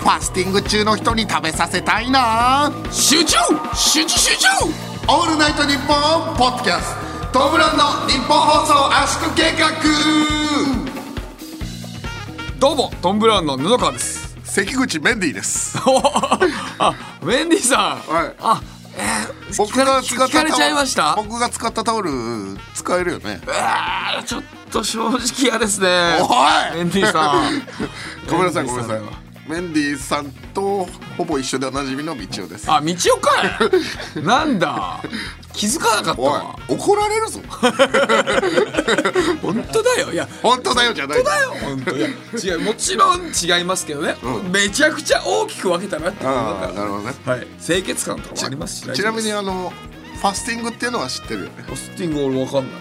ファスティング中の人に食べさせたいな。集中！集中！集中！オールナイトニッポンポッドキャストトムブラウンの日本放送圧縮計画。どうもトム・ブラウンの布川です。関口メンディーです。あウェンディさん。はい。あえー、僕が使った聞かれちゃいました？僕が使ったタオル使えるよね。ちょっと正直嫌ですね。おウェンディさん。ごめんなさいごめんなさいメンディーさんとほぼ一緒でおなじみの道夫です。あ道夫かい？なんだ？気づかなかったわ。怒られるぞ。本当だよ。いや本当だよじゃない。本当だよ。違うもちろん違いますけどね、うん。めちゃくちゃ大きく分けたなっていうのああがなるほどね。はい。清潔感とかもありますしちなみにああのファスティングっていうのは知ってるよね。ポスティング俺分かんない。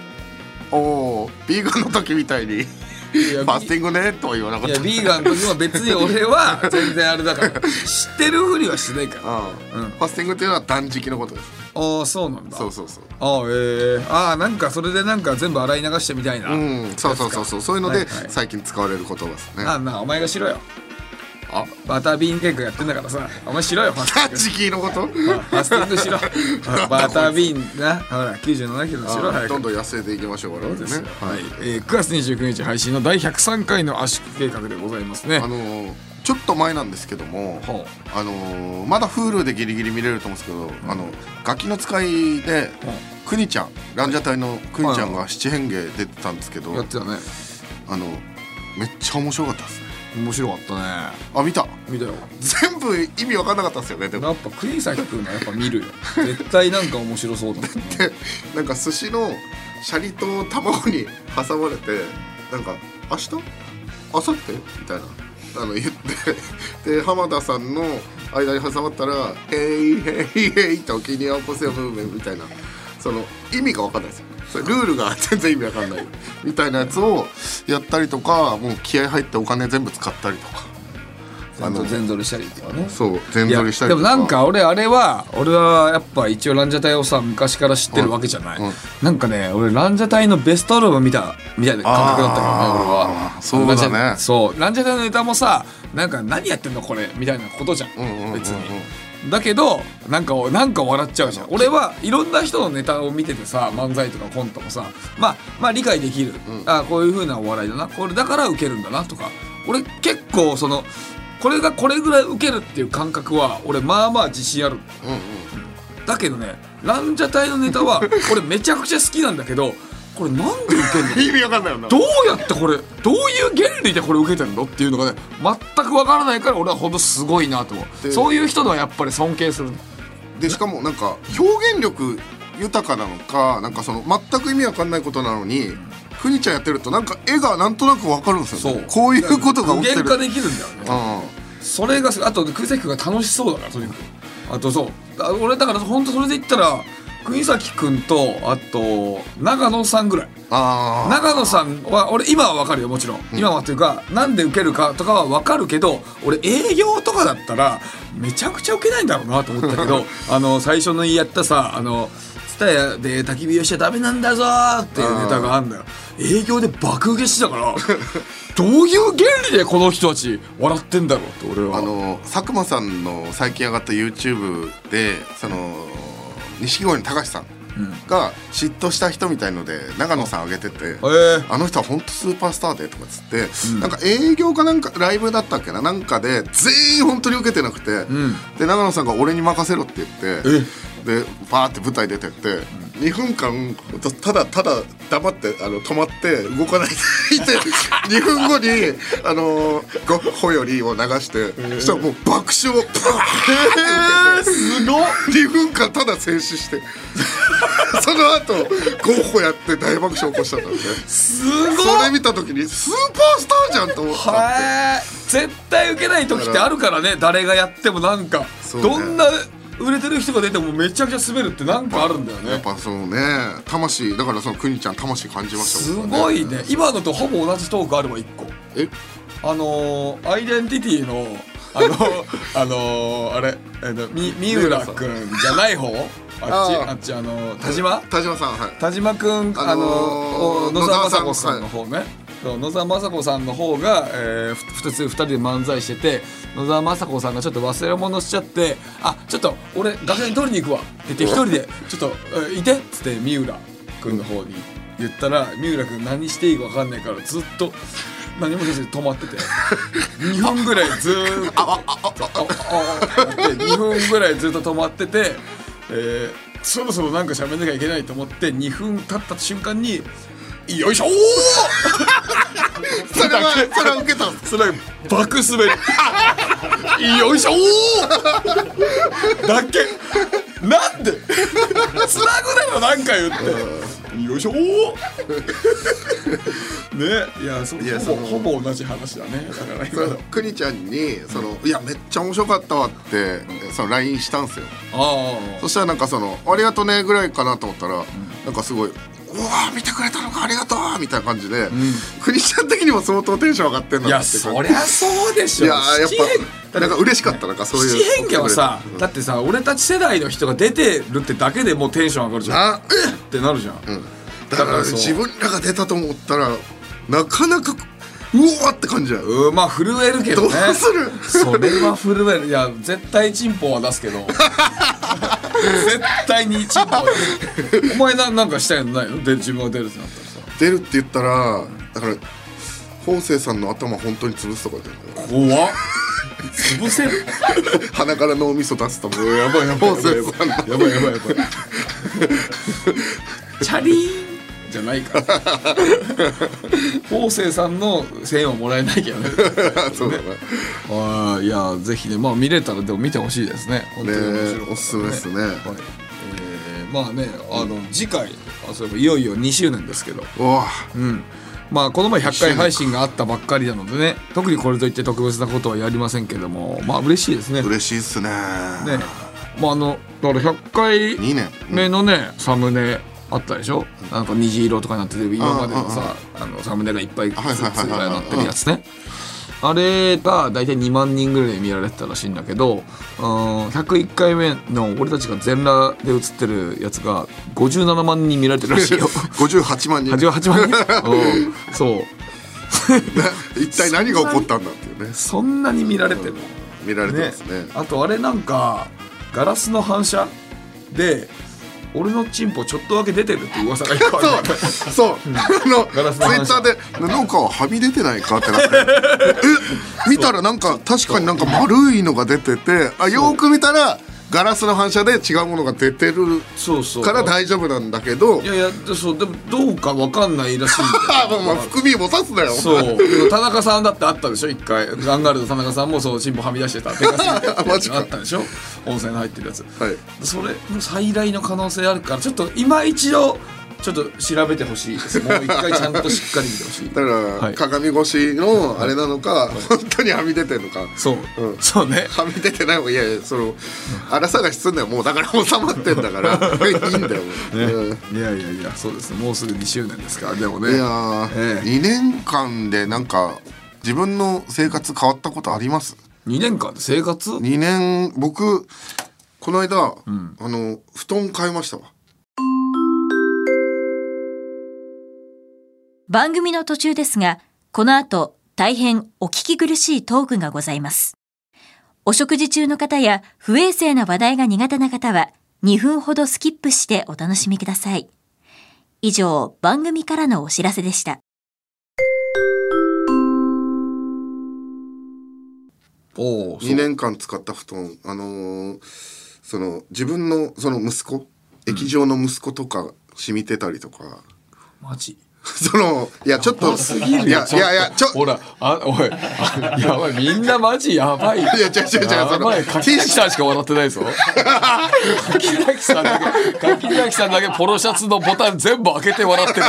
おおビーガンの時みたいにファスティングねとは言わなかいった。やビーガンの時は別に俺は 全然あれだから。知ってるふりはしないから。ああ。うん。ファスティングっていうのは断食のことです。ああそうなんだ。そうそうそう。ああええ。ああなんかそれでなんか全部洗い流してみたいな、うん。そうそうそうそう。そういうのではいはい。最近使われる言葉ですね。あんなお前がしろよあバタービーンケーキやってんだからさ。お前しろよファスティン。断食のこと？グファスティングしろ。バタービーンな。ほら97キロしろどんどん痩せていきましょう我々ね。はい、えー、9月29日配信の第103回の圧縮計画でございますね。あのーちょっと前なんですけどもほあのーまだ Hulu でギリギリ見れると思うんですけどあのガキの使いでくにちゃんランジャタイのくにちゃんが七変化出てたんですけどうやってたね。あのめっちゃ面白かったですね面白かったね。あ見た。見たよ。全部意味分かんなかったですよねでも。やっぱ国崎君はやっぱ見るよ。絶対なんか面白そうだもんね。でなんか寿司のシャリと卵に挟まれてなんか明日？明後日？みたいな。あの言って。で浜田さんの間に挟まったら「ヘイヘイヘイ」と沖縄ポセムーブメンみたいなその意味が分かんないですよ。それルールが全然意味分かんない。みたいなやつをやったりとかもう気合入ってお金全部使ったりとか。あの全取りしたりとかね。そう全いや取りしたりとか。でもなんか俺あれは俺はやっぱ一応ランジャタイをさ昔から知ってるわけじゃない、うんうん。なんかね俺ランジャタイのベストアルバム見たみたいな感覚だったからね俺は。そうだね。ランジャそうランジャタイのネタもさなんか何やってんのこれみたいなことじゃん,、うんうんうんうん。別にだけどなんかなんか笑っちゃうじゃん。俺はいろんな人のネタを見ててさ漫才とかコントもさまあまあ理解できる、あこういう風なお笑いだな。これだからウケるんだなとか。俺結構そのこれがこれぐらいウケるっていう感覚は俺まあまあ自信ある。うんうん。だけどねランジャタイのネタは俺めちゃくちゃ好きなんだけどこれなんでウケんの？意味分かんないよな。どうやってこれどういう原理でこれ受けてるのっていうのがね全くわからないから俺はほんとすごいなと思う。でそういう人のはやっぱり尊敬するでしかもなんか表現力豊かなのかなんかその全く意味わかんないことなのにふにちゃんやってるとなんか絵がなんとなくわかるんですよ、ね、こういうことが起きてる。具現化できるんだよね。うそれがあと国崎君が楽しそうだからとに。かくあとそうあ俺だから本当それで言ったら国崎君とあと長野さんぐらい。長野さんは俺今は分かるよもちろん、今はっていうかなんで受けるかとかは分かるけど俺営業とかだったらめちゃくちゃ受けないんだろうなと思ったけど あの最初のやったさあの「ツタヤで焚き火をしちゃダメなんだぞ」っていうネタがあんだよ。営業で爆受けしてたから どういう原理でこの人たち笑ってんだろうって俺は。あの佐久間さんの最近上がった YouTube でその錦鯉の高橋さんが嫉妬した人みたいので長野さん上げてて、え。ーあの人は本当スーパースターでとかっつって、なんか営業かなんかライブだったっけななんかで全員本当に受けてなくて、ん。で長野さんが俺に任せろって言ってでバーって舞台出てって2分間ただただ黙ってあの止まって動かないでいて2分後にあのゴッホよりを流してそしたらもう爆笑をプワーって。すごっ。2分間ただ静止して。その後ゴッホやって大爆笑起こしたんだってすごそれい見た時にスーパースターじゃんと思ったって。はい絶対受けない時ってあるからね誰がやってもなんか、ね。どんな売れてる人が出てもめちゃくちゃ滑るってなんかあるんだよやっねぱそのね。魂だからそのくにちゃん魂感じましたすもんごいね。今のとほぼ同じトークあるわ1個。え？あのー、アイデンティティのあの あのー、あれ？あのみ三浦くんじゃない方？あっち？あっちあのー田島？田島さんはい。田島くん、あのーお野沢雅子さんの方ね、野沢雅子さんの方が、えー、ふ普通2人で漫才してて野沢雅子さんがちょっと忘れ物しちゃって「あちょっと俺楽屋に取りに行くわ」って言って一人で「ちょっと、えーいて」っつって三浦君の方に言ったら三浦君何していいか分かんないからずっと何もせずに止まってて2分ぐらいずーっとあああああ。って2分ぐらいずっと止まってて、えーそろそろなんか喋んなきゃいけないと思って2分経った瞬間に「よいしょ。おー!」それはそれは受けたそれ爆滑り。よいしょ。だけ？なんで？つなぐなよ何回言って。よいしょ。ねいやそいやほぼほぼ同じ話だね。だからそ今。ののくにちゃんにそのいやめっちゃ面白かったわってその LINE したんですよ。あそしたらなんかその「ありがとね」ぐらいかなと思ったらなんかすごい「うわー見てくれたのかありがとう」みたいな感じでくにちゃん的にも相当テンション上がってんあいやだなっていうそりゃそうでしょ。いやーやっぱなんか嬉しかったなんかそういう七変化はさだってさ俺たち世代の人が出てるってだけでもうテンション上がるじゃん。なえっってなるじゃん、だから自分らが出たと思ったらなかなかうわーって感じだよ。うんまあ震えるけどうどねする？それは震える。いや絶対チンポは出すけど 絶対にチンポは出すお前ななんかしたいのないの？で自分が出るってなったらさ。出るって言ったらだから方正さんの頭本当に潰すとかじゃない怖っ。潰せ。る鼻から脳みそ出すともうやばいやばい方正さん。のやばいやばいやばい。チャリーンじゃないから。方正さんの1000円はもらえないけどね。そうだね。ああいやぜひねまあ見れたらでも見てほしいですね。本当にねおすすめですね。はい。えーまあねあの次回あそういえばいよいよ2周年ですけど。うん。まあこの前100回配信があったばっかりなのでね特にこれといって特別なことはやりませんけどもまあ嬉しいですね。ね嬉しいっすね。まああのだから100回2年。目のねサムネあったでしょ？なんか虹色とかになってて今までのさあのサムネがいっぱいつつぐらいなってるやつねあれが大体2万人ぐらいで見られてたらしいんだけどうん101回目の俺たちが全裸で写ってるやつが57万人見られてるらしいよ58万人88万人うんそう一体何が起こったんだっていうねそんなに見られてる見られてますねあとあれなんかガラスの反射で俺のチンポちょっとだけ出てるって噂がいっぱいある。そうそう。あのツイッターで「なんかはみ出てないか?」ってなって。え見たらなんか確かになんか丸いのが出ててあよーく見たらガラスの反射で違うものが出てるから大丈夫なんだけど。いやいやそうでもどうかわかかんないらしい まあまあ含み持たすなよ。そう。田中さんだってあったでしょ？一回。ガンガールの田中さんもそうチンポはみ出してたでかすぎてあったでしょ？温泉入ってるやつ。はい。それの再来の可能性あるからちょっと今一度ちょっと調べてほしいです。もう一回ちゃんとしっかり見てほしい。だから、はい。鏡越しのあれなのか、本当にはみ出てんのか。そう、うん。そうね。はみ出てないもんいやいやその荒探しすんだよ。もうだから収まってんだから。いいんだよ。もう、うん。いやいやいやそうです。ねもうすぐ2周年ですからでもね。いやー、ええ。2年間でなんか自分の生活変わったことあります？2年間で生活？2年僕この間、あの布団買いましたわ番組の途中ですが、この後、大変お聞き苦しいトークがございます。お食事中の方や不衛生な話題が苦手な方は、2分ほどスキップしてお楽しみください。以上、番組からのお知らせでした。おお2年間使った布団あのーその自分のその息子？液状の息子とか染みてたりとか、マジ そのいやちょっといや いやいやちょほらあおいあやばいみんなマジやばいいや違う違う違うやばいその柿崎さんしか笑ってないぞ。柿崎さんだけ柿崎さんだけポロシャツのボタン全部開けて笑ってる。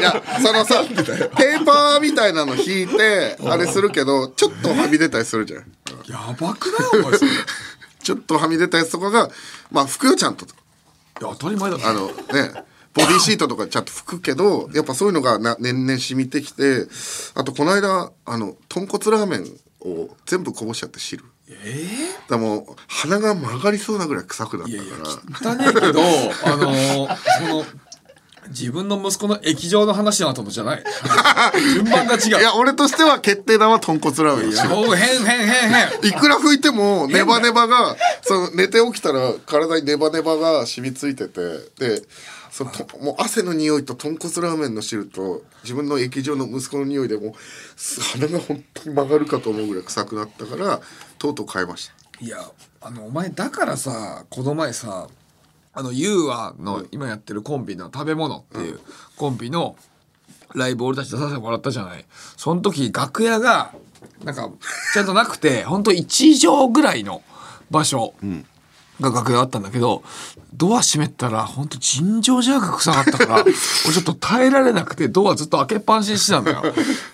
いやそのさペーパーみたいなの引いてあれするけどちょっとはみ出たりするじゃん。やばくない？お前それ。いちょっとはみ出たやつとかがまあ拭くよちゃんとや当たり前だ。ろあのねボディシートとかちゃんと拭くけどやっぱそういうのがな年々染みてきてあとこの間あの豚骨ラーメンを全部こぼしちゃって汁。えだからもう鼻が曲がりそうなぐらい臭くなったいから。やいや汚ねえけどあのーその自分の息子の液状の話の後のじゃない。順番が違う。いや俺としては決定打は豚骨ラーメンにしようおうへんへんへんへんいくら拭いてもネバネバがその寝て起きたら体にネバネバが染みついててでそのともう汗の匂いと豚骨ラーメンの汁と自分の液状の息子の匂いでもうす鼻が本当に曲がるかと思うぐらい臭くなったからとうとう変えました。いやあのお前だからさこの前さあのユーアの今やってるコンビの食べ物っていうコンビのライブ俺たち出させてもらったじゃない。その時楽屋がなんかちゃんとなくてほんと1畳ぐらいの場所が楽屋あったんだけどドア閉めたらほんと尋常じゃなく臭かったから 俺ちょっと耐えられなくてドアずっと開けっぱなしにしてたんだよ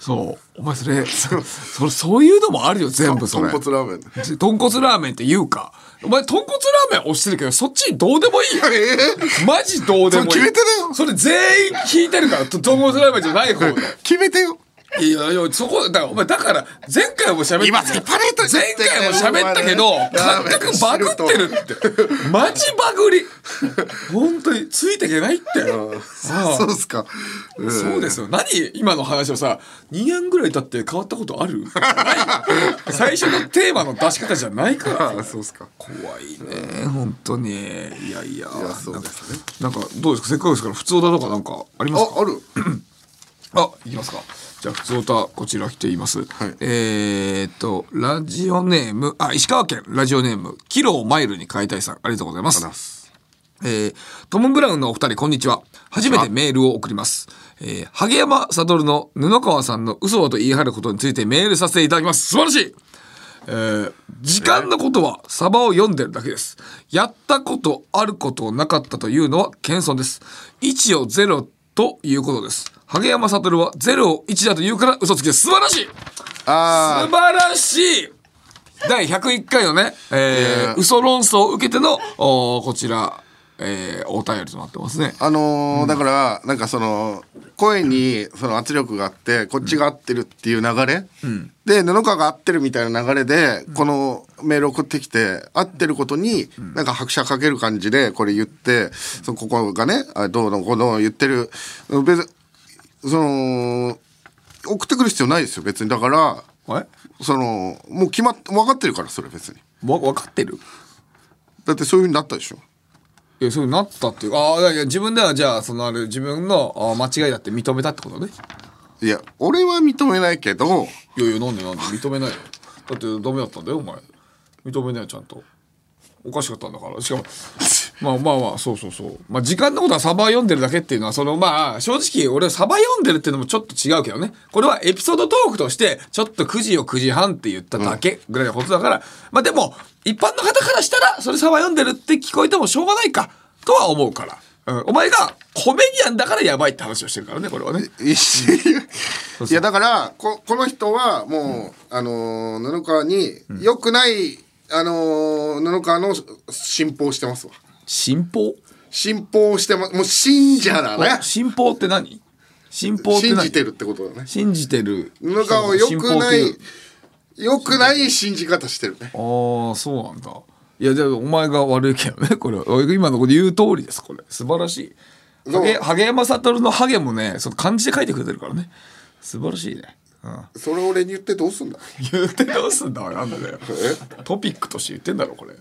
そうお前それそそれそういうのもあるよ全部それ豚骨ラーメン豚骨ラーメンって言うか。お前、豚骨ラーメン押してるけど、そっちどうでもいいよ。えマジどうでもいい。それ決めてだよそれ全員聞いてるから、と豚骨ラーメンじゃない方だよ。決めてよいやいや、そこ、だから、お前、だから、前回も喋った。前回も喋ったけど、感覚バグってるって。マジバグり。本当に、ついていけないって。そうっすか、ん。そうですよ。何今の話をさ、2年ぐらい経って変わったことある？最初のテーマの出し方じゃないから。あそうっすか。怖いね。本当に。いやいや。いやそうですね。なんかなんかどうですか？せっかくですから普通歌とかなんかありますか？ああるあいきますか。じゃあ普通歌こちら来ています、はい。えーっとラジオネームあ石川県ラジオネームキロをマイルに変えたいさんありがとうございます。えートム・ブラウンのお二人こんにちは。初めてメールを送ります。えー、萩山悟の布川さんの嘘だと言い張ることについてメールさせていただきます。素晴らしい。えー時間のことはサバを読んでるだけです。やったことあることなかったというのは謙遜です。1を0ということです。萩山悟は0を1だと言うから嘘つきです。素晴らしい！あ素晴らしい！第101回のね、えー、嘘論争を受けての、おーこちら、えー、お便りとなってますね。あのーだからなんかその声にその圧力があってこっちが合ってるっていう流れ、で布川が合ってるみたいな流れで、このメール送ってきて合ってることになんか拍車かける感じでこれ言って、そのここがねあどうのこうの言ってる別にその送ってくる必要ないですよ別に。だからえ？そのもう決まっ分かってるからそれ別に。わ分かってる？だってそういうふうになったでしょ。いやそういうなったっていう。ああいやいや自分ではじゃあそのあれ自分のあー間違いだって認めたってことね？いや俺は認めないけどいやいやなんでなんで？認めないよ。だってダメだったんだよお前。認めないよちゃんとおかしかったんだから。しかも まあまあまあそうそうそう。まあ時間のことはサバ読んでるだけっていうのはそのまあ正直俺はサバ読んでるっていうのもちょっと違うけどね。これはエピソードトークとしてちょっと9時を9時半って言っただけぐらいのことだから、まあでも一般の方からしたらそれサバ読んでるって聞こえてもしょうがないかとは思うから、お前がコメディアンだからやばいって話をしてるからねこれはね。いやだからここの人はもう、あの布川に良くない、あのー布川の信奉してますわ。信奉信奉してます。もう信者だね。信奉って何？信奉って何？信じてるってことだね。信じてる。布川を良くない信奉っていう良くない信じ方してるね。ああそうなんだ。いやでもお前が悪いけどねこれは。今のこと言う通りですこれ。素晴らしい。ハゲハゲ山悟のハゲもねその漢字で書いてくれてるからね。素晴らしいね、うん、それ俺に言ってどうすんだ？言ってどうすんだ？なんだよ。え？トピックとして言ってんだろこれ。い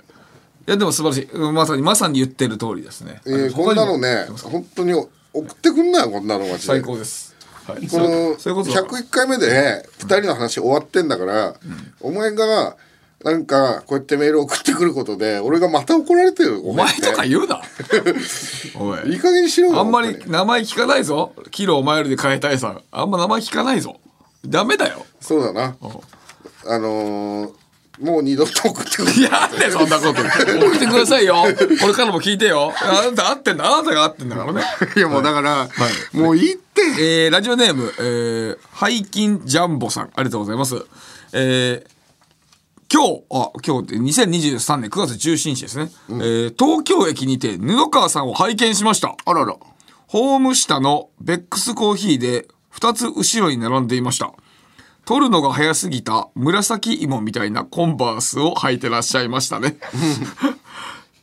やでも素晴らしい。うんまさにまさに言ってる通りですね、えーこんなのね本当に送ってくんなよこんなのマジで。最高です、はい、このそういうことだから101回目で2人の話終わってんだから、お前がなんかこうやってメール送ってくることで俺がまた怒られてる。お前とか言うな。おい。いい加減にしろよあんまり名前聞かないぞ。キロマイルで変えたいさ。んあんま名前聞かないぞダメだよ。そうだな。あのー、もう二度と送ってくるい。やでそんなこと送ってくださいよ。これからも聞いてよ。あなた合ってんだあなたが合ってんだからね。いやもうだから、もういいって。えー、ラジオネーム、えー、ハイキンジャンボさん、ありがとうございます。えー、今日、あ、今日って2023年9月17日ですね。えー東京駅にて布川さんを拝見しました。あらら。ホーム下のベックスコーヒーで2つ後ろに並んでいました。取るのが早すぎた紫芋みたいなコンバースを履いてらっしゃいましたね。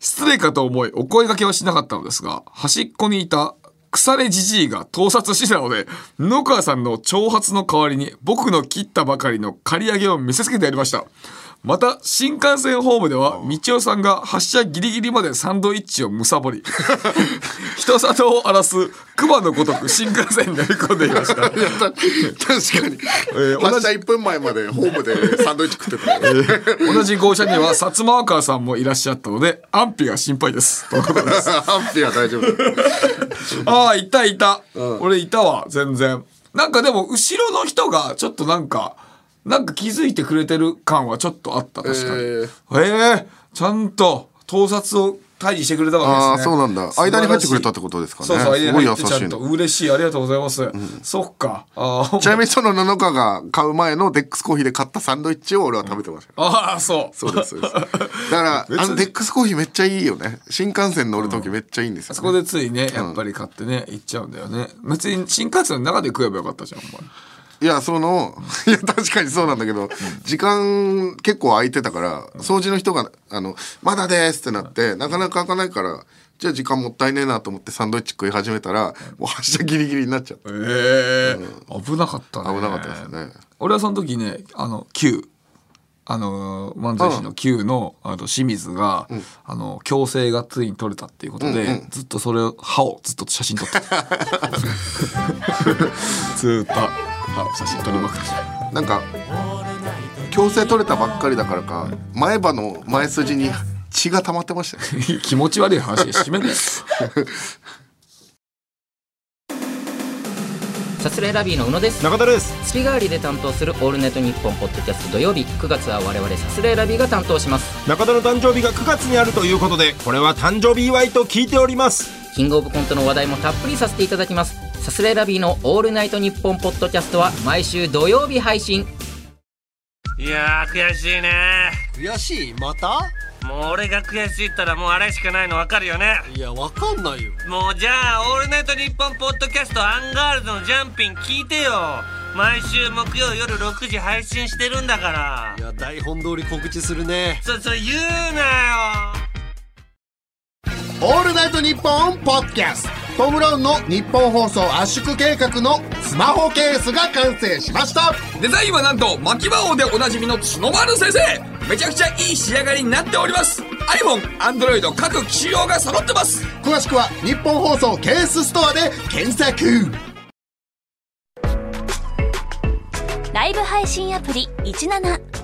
失礼かと思いお声掛けはしなかったのですが、端っこにいた腐れじじいが盗撮してたので、野川さんの挑発の代わりに僕の切ったばかりの刈り上げを見せつけてやりました。また、新幹線ホームでは、道夫さんが発車ギリギリまでサンドイッチをむさぼり、人里を荒らす熊のごとく新幹線に乗り込んでいました。確かに、えー発車1分前までホームでサンドイッチ食ってたよ、同じ号車には薩摩川さんもいらっしゃったので、安否が心配です。ということです。安否は大丈夫ああ、いたいた。俺いたわ、全然。なんかでも、後ろの人がちょっとなんか、なんか気づいてくれてる感はちょっとあった、確かに。ええちゃんと盗撮を退治してくれたわけですね。ああそうなんだ間に入ってくれたってことですかねそうそう、間に入ってちゃんと。嬉しい、ありがとうございます。そっか。ちなみにその布川が買う前のデックスコーヒーで買ったサンドイッチを俺は食べてましたよああ、そう。そうですそうです だからあのデックスコーヒーめっちゃいいよね新幹線乗る時めっちゃいいんですよ、ねそこでついね、やっぱり買ってね、行っちゃうんだよね。別に新幹線の中で食えばよかったじゃん、お前。いやその いや確かにそうなんだけど、時間結構空いてたから掃除の人が「あのまだです」ってなってなかなか開かないからじゃあ時間もったいねえなと思ってサンドイッチ食い始めたらもう発車ギリギリになっちゃってええ危なかったね。危なかったですね。俺はその時ね、あの、Q。あの漫才師の Q のあの清水が、あの矯正がついに取れたっていうことで、ずっとそれを歯をずっと写真撮ってた。ずっと歯を写真撮りまくってなんか矯正取れたばっかりだからか前歯の前筋に血が溜まってましたね 気持ち悪い話で締めね サスレラビーの宇野です。中田です。月替わりで担当する「オールネットニッポン」ポッドキャスト土曜日。9月は我々サスレラビーが担当します。中田の誕生日が9月にあるということでこれは誕生日祝いと聞いております。キングオブコントの話題もたっぷりさせていただきますサスレラビーの「オールナイトニッポン」ポッドキャストは毎週土曜日配信。いやー悔しいね。悔しい？また？もう俺が悔しいったらもうあれしかないの分かるよね。いやわかんないよ。もうじゃあ「オールナイトニッポン」ポッドキャストアンガールズのジャンピン聞いてよ。毎週木曜夜6時配信してるんだから。いや台本通り告知するね。そそ言うなよオールナイトニッポンポッドキャスト。トム・ブラウンのニッポン放送圧縮計画のスマホケースが完成しました。デザインはなんと牧場王でおなじみの角丸先生。めちゃくちゃいい仕上がりになっております。iPhone、Android 各機種用が揃ってます。詳しくは日本放送ケースストアで検索。ライブ配信アプリ17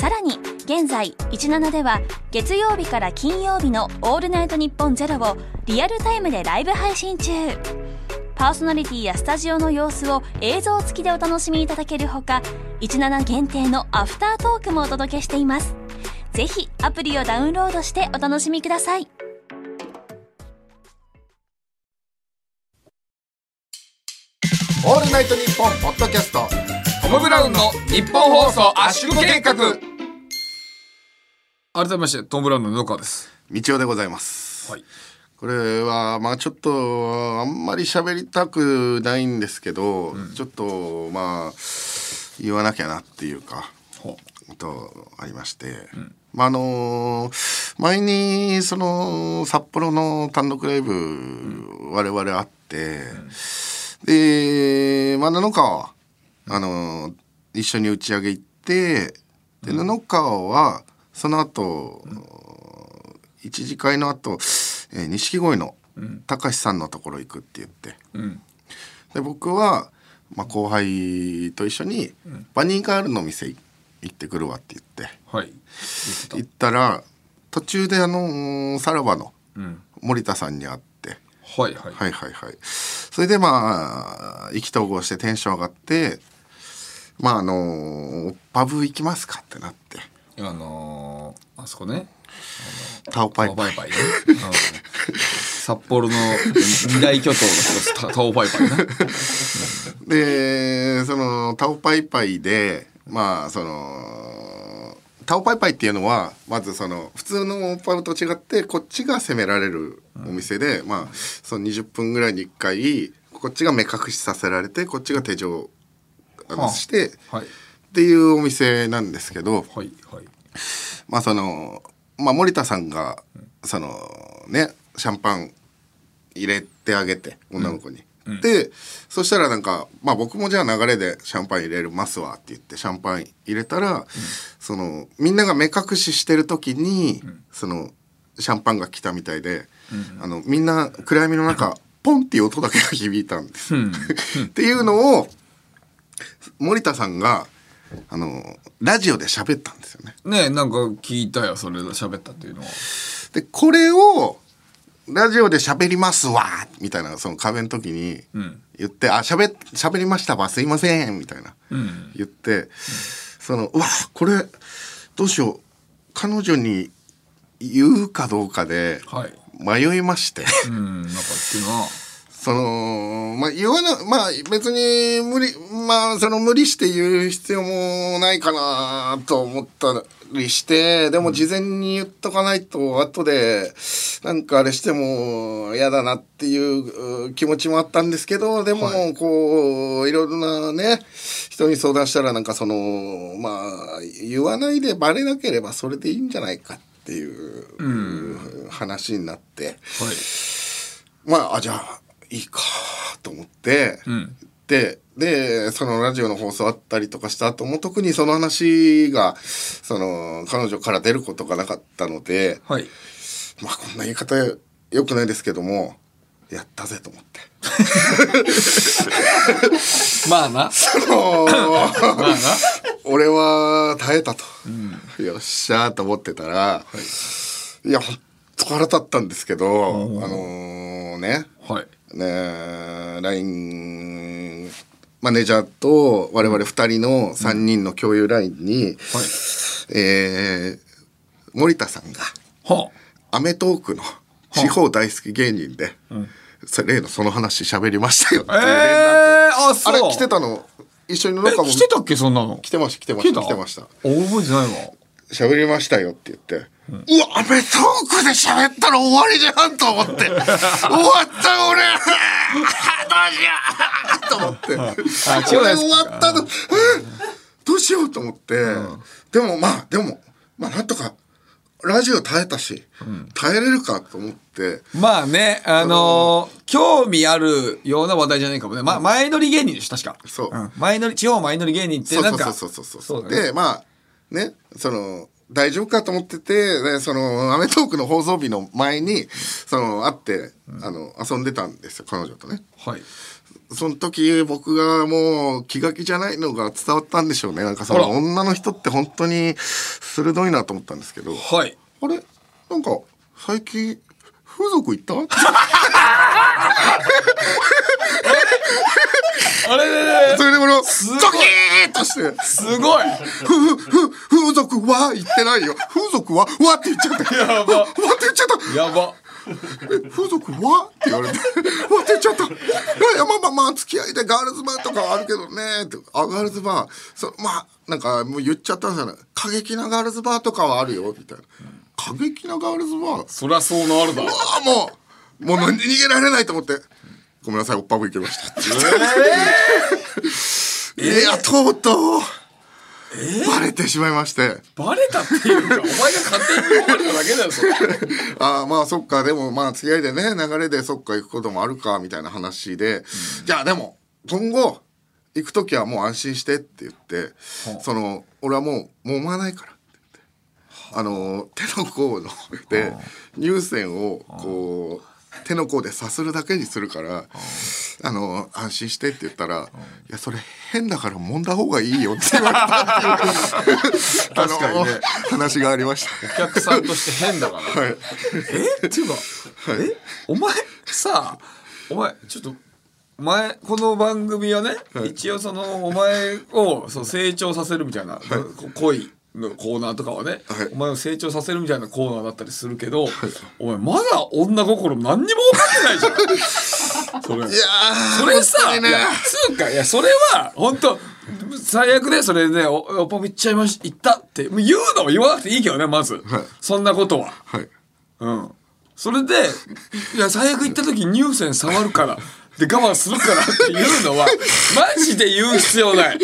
さらに現在17では月曜日から金曜日の「オールナイトニッポンゼロをリアルタイムでライブ配信中。パーソナリティやスタジオの様子を映像付きでお楽しみいただけるほか17限定のアフタートークもお届けしています。ぜひアプリをダウンロードしてお楽しみください。オールナイトニッポンポッドキャストトム・ブラウンの日本放送圧縮計画。改めましてトム・ブラウンの布川です。道夫でございます、はい。これはまあちょっとあんまり喋りたくないんですけど、ちょっとまあ言わなきゃなっていうかほことありまして、まああの前にその札幌の単独ライブ、我々あって、で、まあ、布川はあの一緒に打ち上げ行ってで布川はその後、一次会の後、えー錦鯉の高橋さんのところ行くって言って、ん。で僕は、まあ、後輩と一緒にバニーガールの店行ってくるわって言って。はい。行った。ら途中であのさらばのん。森田さんに会って、はいはい。はいはいはい。それでまあ意気投合してテンション上がってまああのパブ行きますかってなってあのー、あそこね。タオパイパイ。パイパイね、うん。札幌の二大巨頭の一つタタオパイパイね でそのタオパイパイでまあそのタオパイパイっていうのはまずその普通のパブと違ってこっちが攻められるお店で、まあその20分ぐらいに1回こっちが目隠しさせられてこっちが手錠あのはあ。して、はい。っていうお店なんですけど、はいはいまあその、まあ、森田さんがそのねシャンパン入れてあげて女の子に。でそしたらなんか、まあ、僕もじゃあ流れでシャンパン入れるますわって言ってシャンパン入れたら、そのみんなが目隠ししてる時に、そのシャンパンが来たみたいで、あのみんな暗闇の中ポンっていう音だけが響いたんです。っていうのを森田さんがあのラジオで喋ったんですよね。ねえなんか聞いたよそれで喋ったっていうのは。でこれをラジオで喋りますわみたいなその壁の時に言って「あ喋喋りましたわすいません」みたいな、言って、そのうわこれどうしよう彼女に言うかどうかではい。迷いまして。うんなんかっていうのはそのまあ言わなまあ別に無理まあその無理して言う必要もないかなと思ったりしてでも事前に言っとかないと後でなんかあれしても嫌だなっていうう気持ちもあったんですけどでもこういろんなね人に相談したらなんかそのまあ言わないでバレなければそれでいいんじゃないかっていう話になって。はい。まああじゃあいいかと思って、ん。ででそのラジオの放送あったりとかした後も特にその話がその彼女から出ることがなかったのではい。まあこんな言い方よくないですけどもやったぜと思って。まあな。もうまあな。俺は耐えたと、よっしゃーと思ってたら、い、やほんと腹立ったんですけど、あのね。はいね LINE マネージャーと我々2人の3人の共有 LINE に、はい。えー森田さんがは『アメトーーク』の地方大好き芸人で、そ例のその話喋りましたよっていう連絡、えーあそう。あれ来てたの一緒にあなんかも。え来てたっけそんなの。来てました来てました来来てました。お覚えてないわ。喋りましたよって言って、うわ、アメトーークで喋ったら終わりじゃんと思って、終わった俺。どうしようと思って、あこれ終わったの、どうしようと思って、でもまあ、でも、まあなんとか、ラジオ耐えたし、耐えれるかと思って、まあねあのー興味あるような話題じゃないかもね、ま、前乗り芸人でしょ確か。そう。ん。前乗り地方前乗り芸人ってそうなんかそうそうそう。そうだね。でまあねその大丈夫かと思っててでその『アメトーーク』の放送日の前にその会って、あの遊んでたんですよ彼女とね。はい。その時僕がもう気が気じゃないのが伝わったんでしょうね。なんかその女の人って本当に鋭いなと思ったんですけど。はい。あれ？なんか最近風俗行った？あれ？れれそれで俺はドキーッとしてすごいふ、ふ、風俗は言ってないよ。風俗はわって言っちゃった。やばわって言っちゃった。やばえ風俗はって言われて、わって言っちゃった。いや、まあまあまあ、付き合いでガールズバーとかはあるけどね、って。あ、ガールズバー。そまあ、なんかもう言っちゃったんですよね。過激なガールズバーとかはあるよ、みたいな。過激なガールズバーそりゃそうなるだろああ、もう、もう逃げられないと思って。ごめんなさい、おっぱぶ行きました。いや、とうとう、バレてしまいまして。バレたっていうかお前が勝手にバレただけだよそれ。ああまあそっか。でもまあ付き合いでね流れでそっか行くこともあるかみたいな話で、じゃあでも今後行く時はもう安心してって言って、その俺はもう揉まないからって言って。あ。の手の甲ので乳腺をこう手の甲でさするだけにするからあの安心してって言ったら「いやそれ変だから揉んだ方がいいよ」って言われたっていう 確かにね話がありました。お客さんとして変だから。はい。え？っていうか、え？お前さお前ちょっとお前この番組はね、一応そのお前をそう成長させるみたいな、こ恋のコーナーとかはね、はい。お前を成長させるみたいなコーナーだったりするけど、お前まだ女心何にも分かってないじゃん。それ。いやーそれさ、いやつうかいやそれは本当最悪でそれで、おおっぱめっちゃいまし行ったってもう言うのは言わなくていいけどねまず、そんなことは。はい。うん。それで、いや、最悪行った時乳腺触るから、で我慢するからっていうのは、マジで言う必要ない。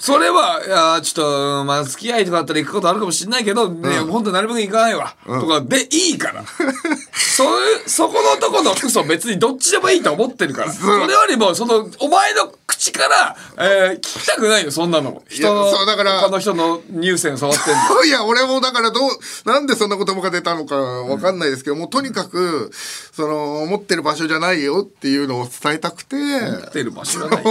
それは、いや、ちょっと、まあ、付き合いとかあったら行くことあるかもしれないけど、ね、本当なるべく行かないわ、とかでいいから。そういう、そこのとこの嘘別にどっちでもいいと思ってるから。それよりも、その、お前の口から、えー聞きたくないよ、そんなの。人の、そうだから他の人の乳腺触ってんの。いや、俺もだからどう、なんでそんな言葉が出たのかわかんないですけど、もうとにかく、その、持ってる場所じゃないよっていうのを伝えたくて、持ってる場所がない。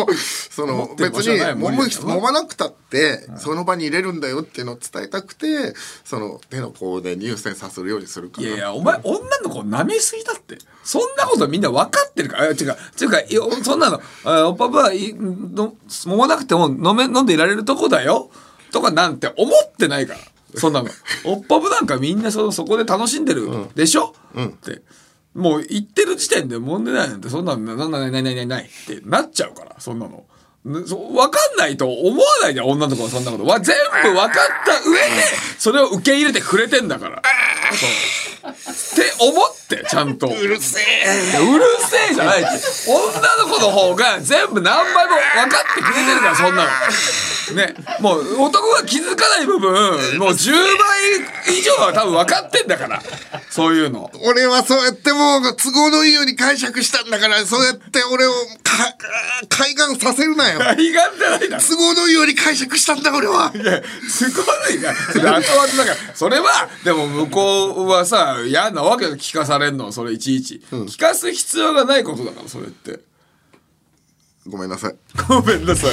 その別に揉む揉まなくたって、その場に入れるんだよっていうのを伝えたくてその手の甲で乳腺させるようにするからいやいや、お前、女の子舐めすぎだって。そんなことみんな分かってるか？ら。あ違う、違うか、そんなの、あおっぱぱはいの揉まなくても飲め、飲んでいられるとこだよ。とかなんて思ってないから。そんなの。おっぱぶなんかみんなそそこで楽しんでるでしょ、って。もう言ってる時点で揉んでないなんてそんなのななないないないないないってなっちゃうからそんなの。分かんないと思わないで女の子はそんなことわ全部分かった上でそれを受け入れてくれてんだから。そうって思ってちゃんと。うるせえうるせえじゃないって女の子の方が全部何倍も分かってくれてるからそんなの。ねもう男が気づかない部分 もう10倍以上は多分分かってんだからそういうの。俺はそうやってもう都合のいいように解釈したんだからそうやって俺をか開眼させるなよ愛がじゃないだろ。都合のいいように解釈したんだ俺はいや、すごいな。それ後々だから、それは、でも向こうはさ、嫌なわけよ、聞かされんの、それいちいち。聞かす必要がないことだから、それって。ごめんなさいごめんなさい。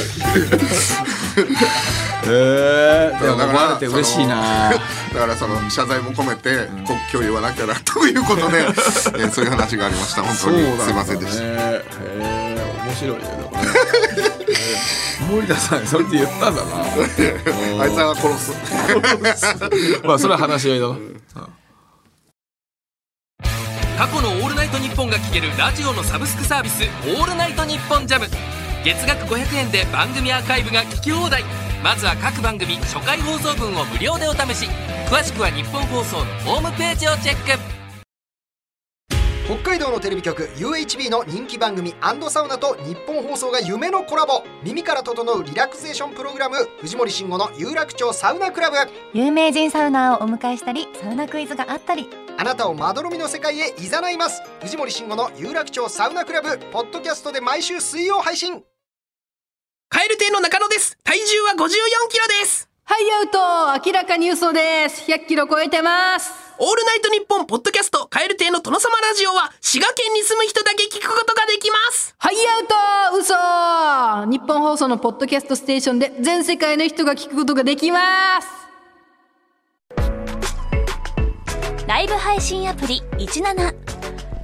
ええでも思われて嬉しいな。だからその謝罪も込めて国境言わなきゃな ということで、えーそういう話がありました本当に。すいませんでした。へえ面白いね、でもね。えー。森田さん、それって言ったんだな。あいつは殺す。まあ、それは話し合いだな。過去の「オールナイトニッポン」が聴けるラジオのサブスクサービス「オールナイトニッポンジャム月額500円で番組アーカイブが聞き放題。まずは各番組初回放送分を無料でお試し。詳しくは日本放送のホームページをチェック。北海道のテレビ局 UHB の人気番組サウナと日本放送が夢のコラボ。耳から整うリラクゼーションプログラム。藤森慎吾の有楽町サウナクラブ。有名人サウナーをお迎えしたりサウナクイズがあったり。あなたをまどろみの世界へ誘います。藤森慎吾の有楽町サウナクラブ。ポッドキャストで毎週水曜配信カエル亭の中野です。体重は5 4キロです。はいアウト。明らかに嘘です。100キロ超えてます。オールナイトニッポンポッドキャストカエル亭の殿様ラジオは滋賀県に住む人だけ聞くことができます。はいアウト。嘘。日本放送のポッドキャストステーションで全世界の人が聞くことができます。ライブ配信アプリ17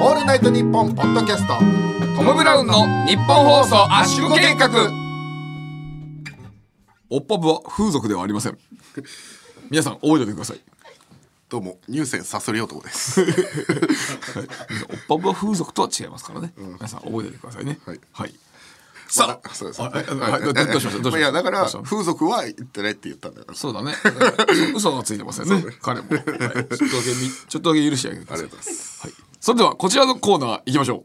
ールナイトニッポンポッドキャストトム・ブラウンの日本放送圧縮計画。おっぱぶは風俗ではありません。皆さん覚えておいてください。どうも入選さすり男です。はい、おっぱぶは風俗とは違いますからね、皆さん覚えておいてくださいね。はい、さあ、そうですあああどうしました？どうしました？いやだから風俗は言ってないって言ったんだよ。そうだね。嘘がついてませんね。彼も、はい、ちょっとだけみちょっとだけ許してあげてください。ありがとうございます。はい、それではこちらのコーナー行きましょう。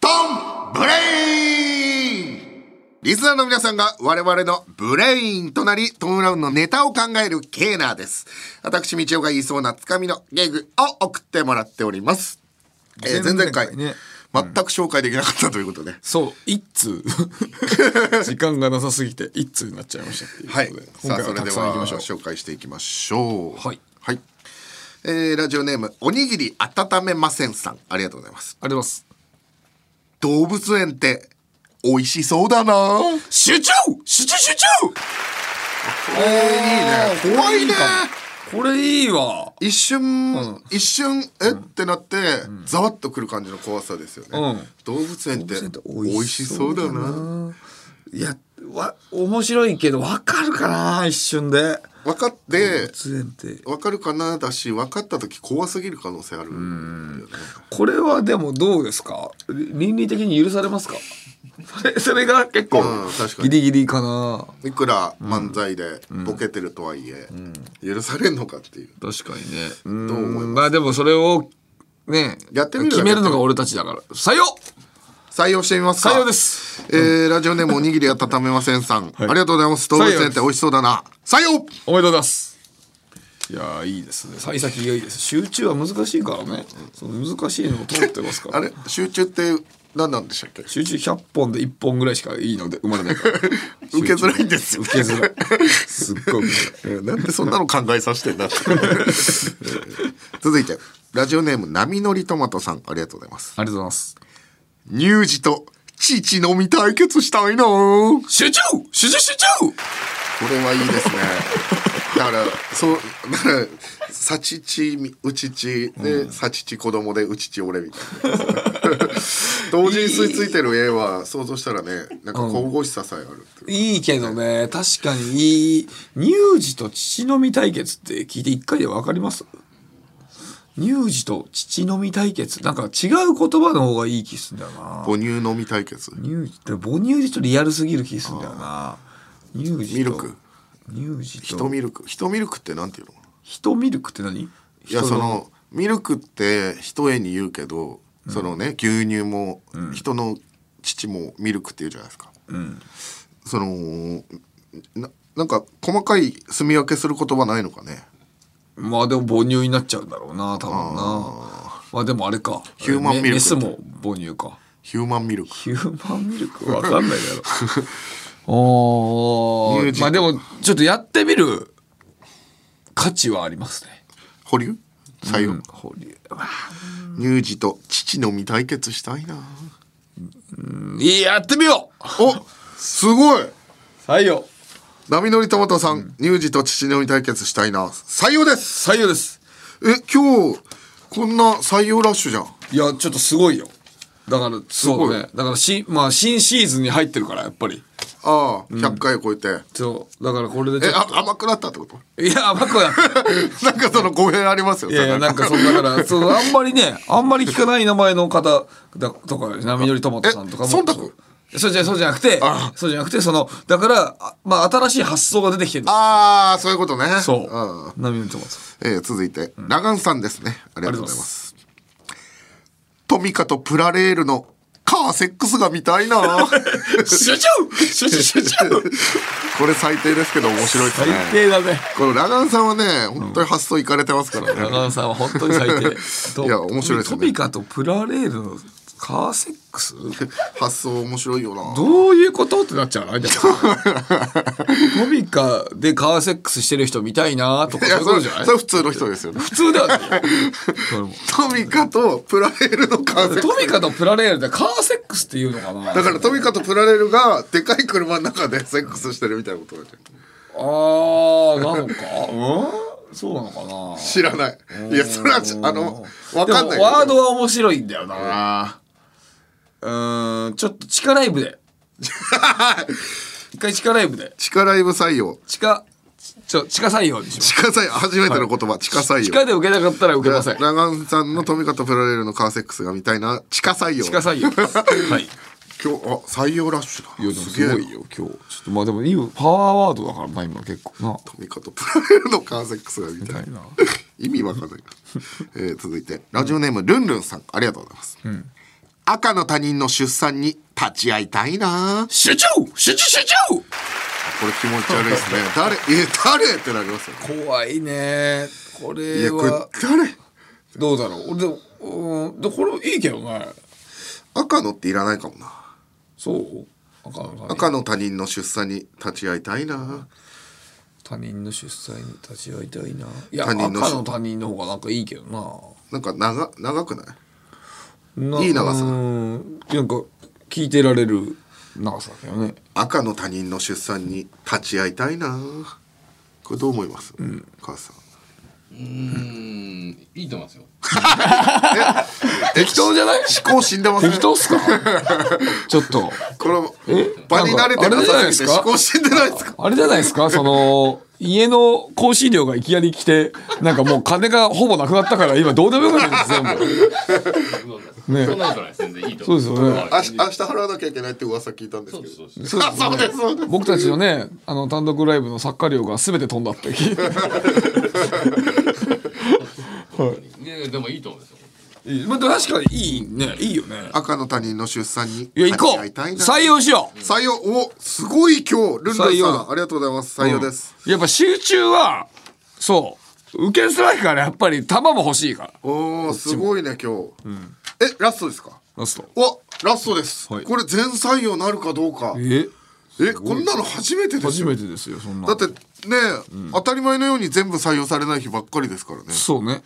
トンブレインリスナーの皆さんが我々のブレインとなり、トム・ブラウンのネタを考えるケーナーです。私、道夫が言いそうなつかみのゲグを送ってもらっております。えー前々回、ね全く紹介できなかったということで。そう一通 時間がなさすぎて一通になっちゃいましたっていうことはいで、。さあ、今回はたそれではくさん行きましょう紹介していきましょう。はい。はい。えーラジオネーム、おにぎり温めませんさん。ありがとうございます。ありがとうございます動物園って、美味しそうだな集中集中集中えーいいね。怖いね。これいいわ。一瞬、一瞬、え、ってなって、ざわっとくる感じの怖さですよね。うん。動物園って美味しそうだな。いやわ面白いけどわかるかな一瞬で。分かって、動物園って。分かるかなだし、分かった時怖すぎる可能性あるよね。これはでもどうですか？倫理的に許されますか？そ れそれが結構うん確かに。ギリギリかな。いくら漫才でボケてるとはいえ、許されんのかっていう。確かにね。どう思います？まあでもそれをねやってみるだけ決めるのが俺たちだから。採用採用してみますか。採用です。えーラジオネームおにぎり温めませんさん、ありがとうございます。動物園って美味しそうだな。採用おめでとうございます。いやーいいですね。幸先がいいです。集中は難しいからね。その難しいのを通ってますから。あれ？集中って何なんでしたっけ？集中100本で1本ぐらいしかいいので生まれないから。受けづらいんですよ。受けづらい。すっごい。なんでそんなの考えさせてんだって。続いてラジオネーム波乗りトマトさんありがとうございます。ありがとうございます。乳児と父飲み対決したいな。集中！集中集中！これはいいですね。だからそうだからさちちうちちでさちち子供でうちち俺みたいな同時に吸い付いてる絵は想像したらねなんか神々しささえあるっていういいけどね確かにいい乳児と父飲み対決って聞いて一回で分かります？乳児と父飲み対決。なんか違う言葉の方がいい気すんだよな。母乳飲み対決？乳児で母乳児とリアルすぎる気すんだよな。乳児とミルク？乳児と。人ミルク？人ミルクってなんていうの人ミルクって何？いやそのミルクって一重に言うけど、そのね牛乳も、人の乳もミルクって言うじゃないですか。うん。そのななんか細かい住み分けする言葉ないのかね？まあでも母乳になっちゃうんだろうな多分な。まあでもあれか。ヒューマンミルクメメスも母乳か。ヒューマンミルク。ヒューマンミルク？わかんないだろ。おまあでもちょっとやってみる価値はありますね。保留？採用、うん。乳児と父のみ対決したいな。いいやってみよう。おすごい。採用波乗りトマトさん、乳児と父のみ対決したいな。採用です。採用です。え、今日、こんな採用ラッシュじゃん。いやちょっとすごいよ。だからそうごい。ねだからしまあ新シーズンに入ってるからやっぱりああ、100回超えて。そう。だからこれでちえ、ょっと。あ、甘くなったってこと？いや甘くは。なんかその語弊ありますよ。いやいやなんかそのだから そのあんまりねあんまり聞かない名前の方だとか波乗りトマトさんとかも。え忖度？そうじゃそうじゃなくてそうじゃなくてそのだからあまあ新しい発想が出てきてる。ああ、そういうことね。そう。うん。波乗りトマトさん。えー続いて、ラガンさんですね。ありがとうございます。トミカとプラレールのカーセックスが見たいな。集中集中集中これ最低ですけど面白いですね。最低だね。このラガンさんはね、本当に発想いかれてますからね。長野さんは本当に最低。いや面白いですよね。トミカとプラレールのカーセックス？発想面白いよな。どういうこと？ってなっちゃうの？でもトミカでカーセックスしてる人見たいな？とかいそういうことじゃない？やそれ普通の人ですよね。普通ではないトミカとプラレールのカーセックス。トミカとプラレールでカーセックスっていうのかな？だからトミカとプラレールがでかい車の中でセックスしてるみたいなことだじあーなのか？うん？そうなのかな？知らない。いやそれはちあのわかんないワードは面白いんだよなうーんちょっと地下ライブで。一回地下ライブで。地下ライブ採用。地下ちょ地下採用にし地下採用。初めての言葉、地下採用。地下で受けなかったら受けません。長尾さんのトミカとプラレールのカーセックスが見たいな。地下採用。地下採用。はい。今日あ採用ラッシュだ。いやすごいよ今日。ちょっとまあでもいいよ。パワーワードだからな今結構な。トミカとプラレールのカーセックスが見たいな。意味わかんない。な、えー続いて。ラジオネームルンルンさん。ありがとうございます、赤の他人の出産に立ち会いたいな。集中集中集中これ気持ち悪いですね。誰？え誰？ってなりますよ怖いね。こいれやこれは誰？どうだろう？俺でもうんでこれいいけどね。赤のっていらないかもな。そう？赤の他人。赤の他人の出産に立ち会いたいな。他人の出産に立ち会いたいな。いや他人の赤の他人の方がなんかいいけどな。なんか長長くない？ないい長さ。うん。なんか聞いてられる長さだよね。赤の他人の出産に立ち会いたいな。これどう思います、母さん。うん。いいと思いますよ。適当じゃない？思考死んでますね。適当っすか？ちょっと。この場に慣れてなさすぎて思考死んでないですか？あれじゃないですか？その家の更新料がいきなり来てなんかもう金がほぼなくなったから今どうでもよくな全部。ねそんなことないです全然いいとそう思ですよね。明日明日払わなきゃいけないって噂聞いたんですけど。そうですよね僕たちのねあの単独ライブの作家料が全て飛んだって聞いて。でもいいと思うんですよまあ確かにいいね。いいよね。赤の他人の出産にいや行こう。採用しよう。採用。おすごい今日ルンルンさん。ありがとうございます。採用です、やっぱ集中はそう。受けづらいからやっぱり球も欲しいから。おおすごいね今日、えラストですか？ラスト。おラストです、これ全採用なるかどうか。え？えこんなの初めてですよ。初めてですよそんなだってね、当たり前のように全部採用されない日ばっかりですからね。そうね、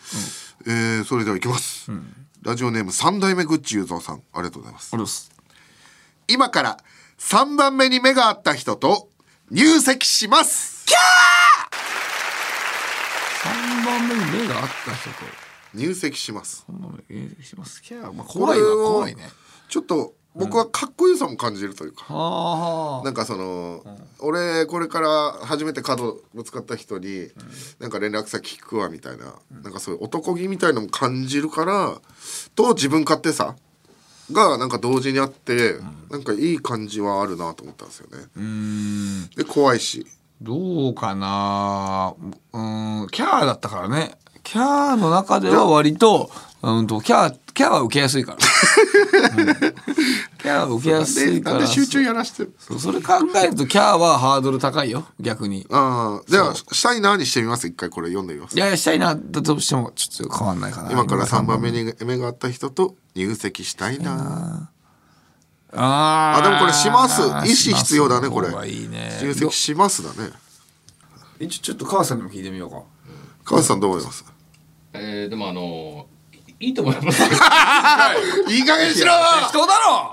えーそれではいきます、ラジオネーム三代目グッチ雄三さんありがとうございます。あります。今から3番目に目が合った人と入籍します。キャ3番目に目があった人と。入籍します。3番目に入籍します。キャー、まあ、怖いわこれを怖いね。ちょっと僕はかっこよさも感じるというか、はなんかその、俺これから初めて角ぶつかった人に、なんか連絡先聞くわみたいな、なんかそういう男気みたいのも感じるからと自分勝手さがなんか同時にあって、なんかいい感じはあるなと思ったんですよね。うん。で怖いし。どうかな。うんキャーだったからねキャーの中では割とうんとキャーキャーは受けやすいから、う んキャーは受けやすいから。なんで集中やらしてる？そうそれ考えるとキャーはハードル高いよ。逆に。ああじゃあしたいなにしてみます？一回これ読んでみます？いやいやしたいなだとしてもちょっと変わんないかな。今から3番目に目。が合った人と入籍したいな。あー。あでもこれします？意思必要だねこれ。いいね。入籍しますだね。一応ちょっと母さんにも聞いてみようか。川瀬さんどう思います？えー、でもあのいいと思います いい加減にしろ！適当だろ！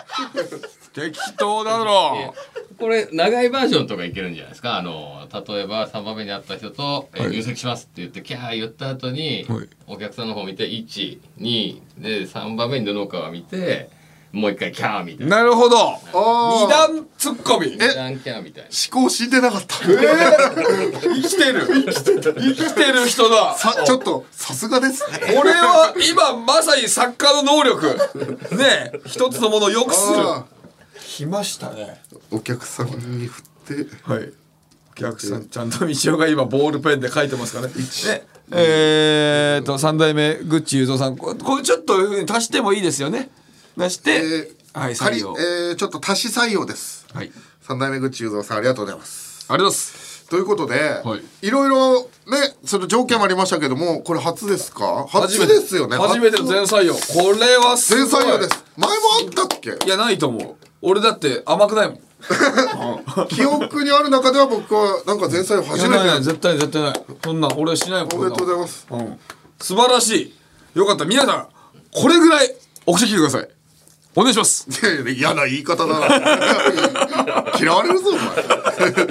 適当だろ！これ長いバージョンとかいけるんじゃないですか？あの例えば3番目に会った人と、えーはい。入籍しますって言ってキャー言った後に、はい。お客さんの方見て12で3番目に布川見てもう一回キャーみたいな。なるほど。二段ツッコミ。二段キャーみたいな。思考死んでなかった。生きてる。生きてる人だ。さちょっとさすがですね。俺は今まさに作家の能力。ねえ。一つのものを良くする。あ来ましたね。お客さんに振って。はい。お客さんちゃんと道夫が今ボールペンで書いてますからね。ね。えー、と三代目グッチ雄三さん。ここれちょっと足してもいいですよね足して、えーはい仮採用。えーちょっと足し採用です。はい。三代目口雄三さんありがとうございます。ありがとうございます。ということで、い、ろいろねその条件もありましたけどもこれ初ですか？初ですよね。初めての全採用。これはすごい。全採用です。前もあったっけ？いやないと思う。俺だって甘くないもん。記憶にある中では僕はなんか前採用初めて。ないない。絶対絶対ない。そんな俺はしないもん。おめでとうございます、うん、素晴らしい。よかった。皆さんこれぐらい送ってきてくださいお願いします。いやいや嫌な言い方だな。嫌われるぞお前。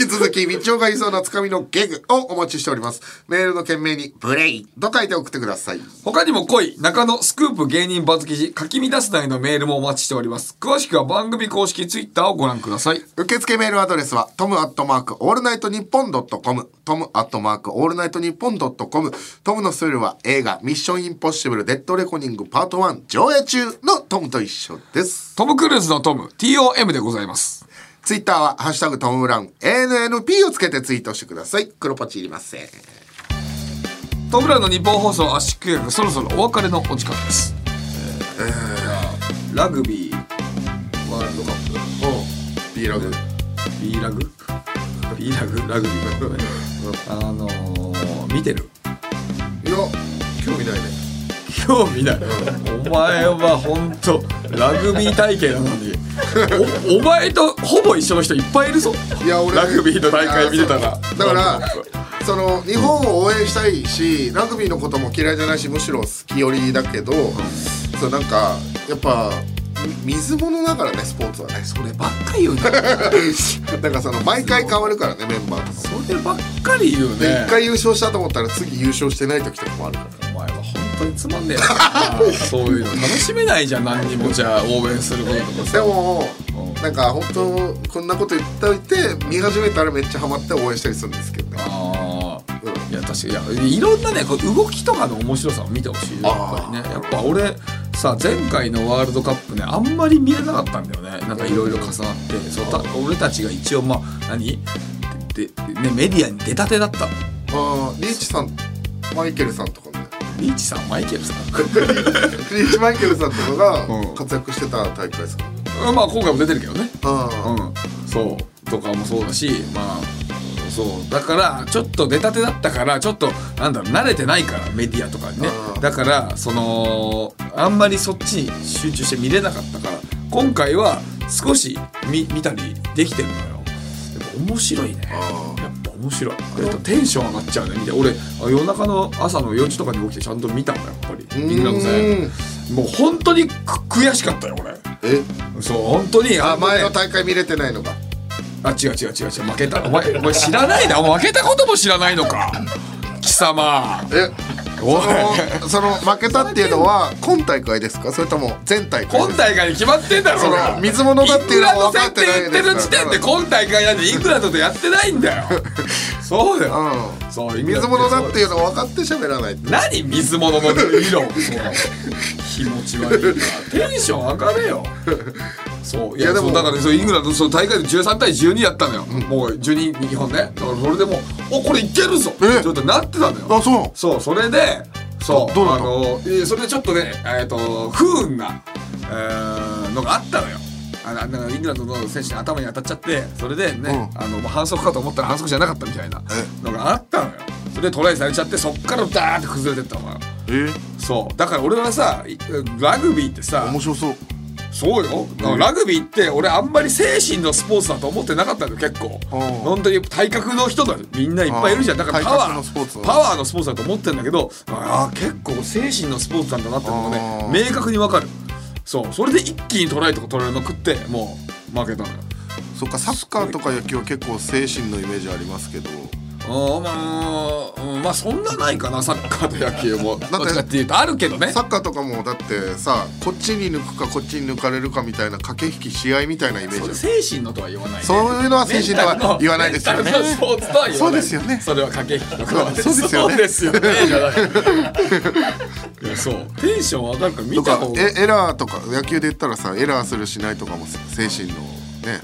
引き続き道夫が言いそうなつかみのギャグをお待ちしております。メールの件名に「ブレイ」と書いて送ってください。他にも濃い。中野スクープ芸人バズ記事書き乱すなへのメールもお待ちしております。詳しくは番組公式ツイッターをご覧ください。受付メールアドレスはトムアットマークオールナイトニッポンドットコム。トムアットマークオールナイトニッポンドットコム。トムのスペルは映画ミッションインポッシブルデッドレコニングパート1上映中のトムと一緒です。トム・クルーズのトム TOM でございます。ツイッターはハッシュタグトムブラウン ANNP をつけてツイートしてください。黒パチいりません。トム・ブラウンの日本放送圧縮計画そろそろお別れのお時間です、えーラグビーワールドカップ。B ラグ。B ラグ？B ラグ？ラグビーあのー、見てる？いや興味ないね興味ない。お前は本当ラグビー体系なのに。おお前とほぼ一緒の人いっぱいいるぞ。いや俺ラグビーの大会見てたら。だからその日本を応援したいしラグビーのことも嫌いじゃないしむしろ好き寄りだけど、そうなんかやっぱみ水物だからねスポーツはね。そればっかり言う んかその毎回変わるからねメンバーとかそればっかり言うでね。一回優勝したと思ったら次優勝してない時とかもあるから。お前は本当につまんねえな。そういうの楽しめないじゃん何にもじゃあ応援することとかさ。でもなんか本当こんなこと言っておいて見始めたらめっちゃハマって応援したりするんですけどね。ああいや確かにいやいろんなねこう動きとかの面白さを見てほしい。やっぱりね。やっぱ俺さ前回のワールドカップねあんまり見れなかったんだよね。なんかいろいろ重なってそうた俺たちが一応まあ何？でねメディアに出たてだったああリーチさんマイケルさんとかね。リーチさんマイケルさん。リーチマイケルさんとかが活躍してた大会ですか、まあ今回も出てるけどね。あうん。そう。とかもそうだしまあそう。だからちょっと出たてだったからちょっとなんだろう慣れてないからメディアとかにね。だからそのあんまりそっちに集中して見れなかったから今回は少し見見たりできてるのよ。やっぱ面白いね。やっぱ面白い。えっとテンション上がっちゃうね。見て俺あ夜中の朝の4時とかに起きてちゃんと見たのやっぱり。イングランド戦もう本当にく悔しかったよ俺。え？そう本当にあ前の大会見れてないのかあ違う違う違う違う負けた。お前お前知らないな。負けたことも知らないのか。貴様。えそのその負けたっていうのは今大会ですか？それとも前大会ですか？今大会に決まってんだろその水物だっていうのは分かってないイングランド戦って言ってる時点で今大会なんでイングランドとやってないんだよ。そうだよ、そうイングランド水物だっていうのは分かって喋らないと何水物の理論？そう気持ち悪いな。テンション上がれよ。そう。いやでもそうだからそうイングランドそう大会で13対12やったのよ、もう12日本ね。だからそれでもうおこれいけるぞ。ちょっとなってたのよ。あそう。そうそれでそう。どうあのえーそれでちょっとねえっ、と不運な、えーのがあったのよ。あのなんかイングランドの選手に頭に当たっちゃってそれでね、あのまあ反則かと思ったら反則じゃなかったみたいなのがあったのよ。それでトライされちゃってそっからダーって崩れてったのよ。え。そう。だから俺はさいラグビーってさ面白そうそうよ、ラグビーって俺あんまり精神のスポーツだと思ってなかったのよ結構。本当に体格の人がみんないっぱいいるじゃん。だからパワ体格のスポーツーパワーのスポーツだと思ってんだけどああ結構精神のスポーツなんだなってのがね。明確にわかる。そう。それで一気にトライとか取られまくってもう負けたのよ。そっかサッカーとか野球は結構精神のイメージありますけどあーまあ、うんまあそんなないかなサッカーと野球も。どっちかっていうとあるけどねサッカーとかもだってさこっちに抜くかこっちに抜かれるかみたいな駆け引き試合みたいなイメージ。それ精神のとは言わない、ね、そういうのは精神とは言わないですよね。メンタルのスポーツとは言わない。そうですよね。それは駆け引きとかはそうですよね。そうですよね。じゃないいやそう。テンション上がるから見とかた方が。えエラーとか野球で言ったらさエラーするしないとかも精神のね。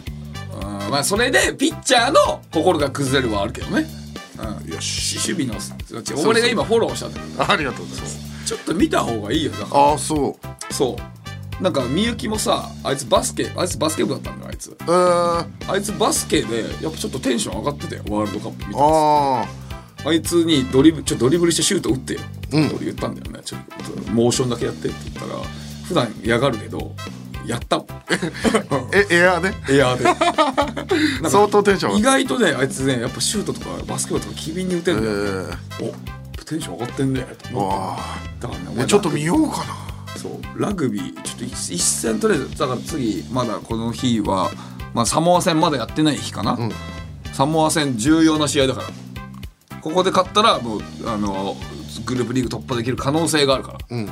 うんまあそれでピッチャーの心が崩れるはあるけどねうん。よし守備の俺が今フォローしたんだけど。ありがとうございます。ちょっと見た方がいいよ。だから。ああそう。そう。なんかみゆきもさあいつバスケあいつバスケ部だったんだよあいつ。ああいつバスケでやっぱちょっとテンション上がってたよワールドカップ見てああいつにドリブちょっとドリブルしてシュート打ってよって俺言ったんだよね。ちょっとモーションだけやってって言ったら普段嫌がるけどやった。もんえエアーで？エアーで。相当テンション意外とねあいつねやっぱシュートとかバスケットとか機敏に打てるんだよ、おテンション上がってんね。と思ってだからね俺ちょっと見ようかな。そう。ラグビーちょっと一一戦とりあえず。だから次まだこの日は、まあ、サモア戦まだやってない日かな、サモア戦重要な試合だから。ここで勝ったらもうあのグループリーグ突破できる可能性があるから、うん。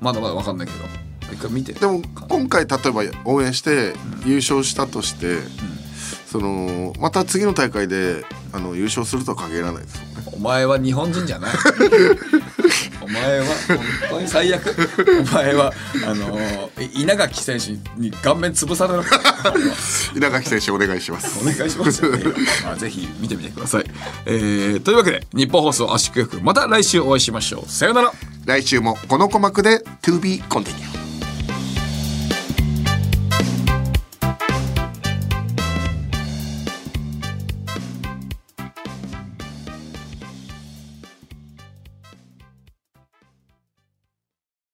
まだまだ分かんないけど。一回見てでも今回例えば応援して優勝したとして、そのまた次の大会であの優勝するとは限らないですよね。お前は日本人じゃない。お前は本当に最悪。お前はあの稲垣選手に顔面潰される 稲垣選手お願いします。お願いしますよ、ね。まあ、ぜひ見てみてください、えー、というわけで日本放送圧縮局また来週お会いしましょう。さよなら。来週もこの鼓膜で To be continued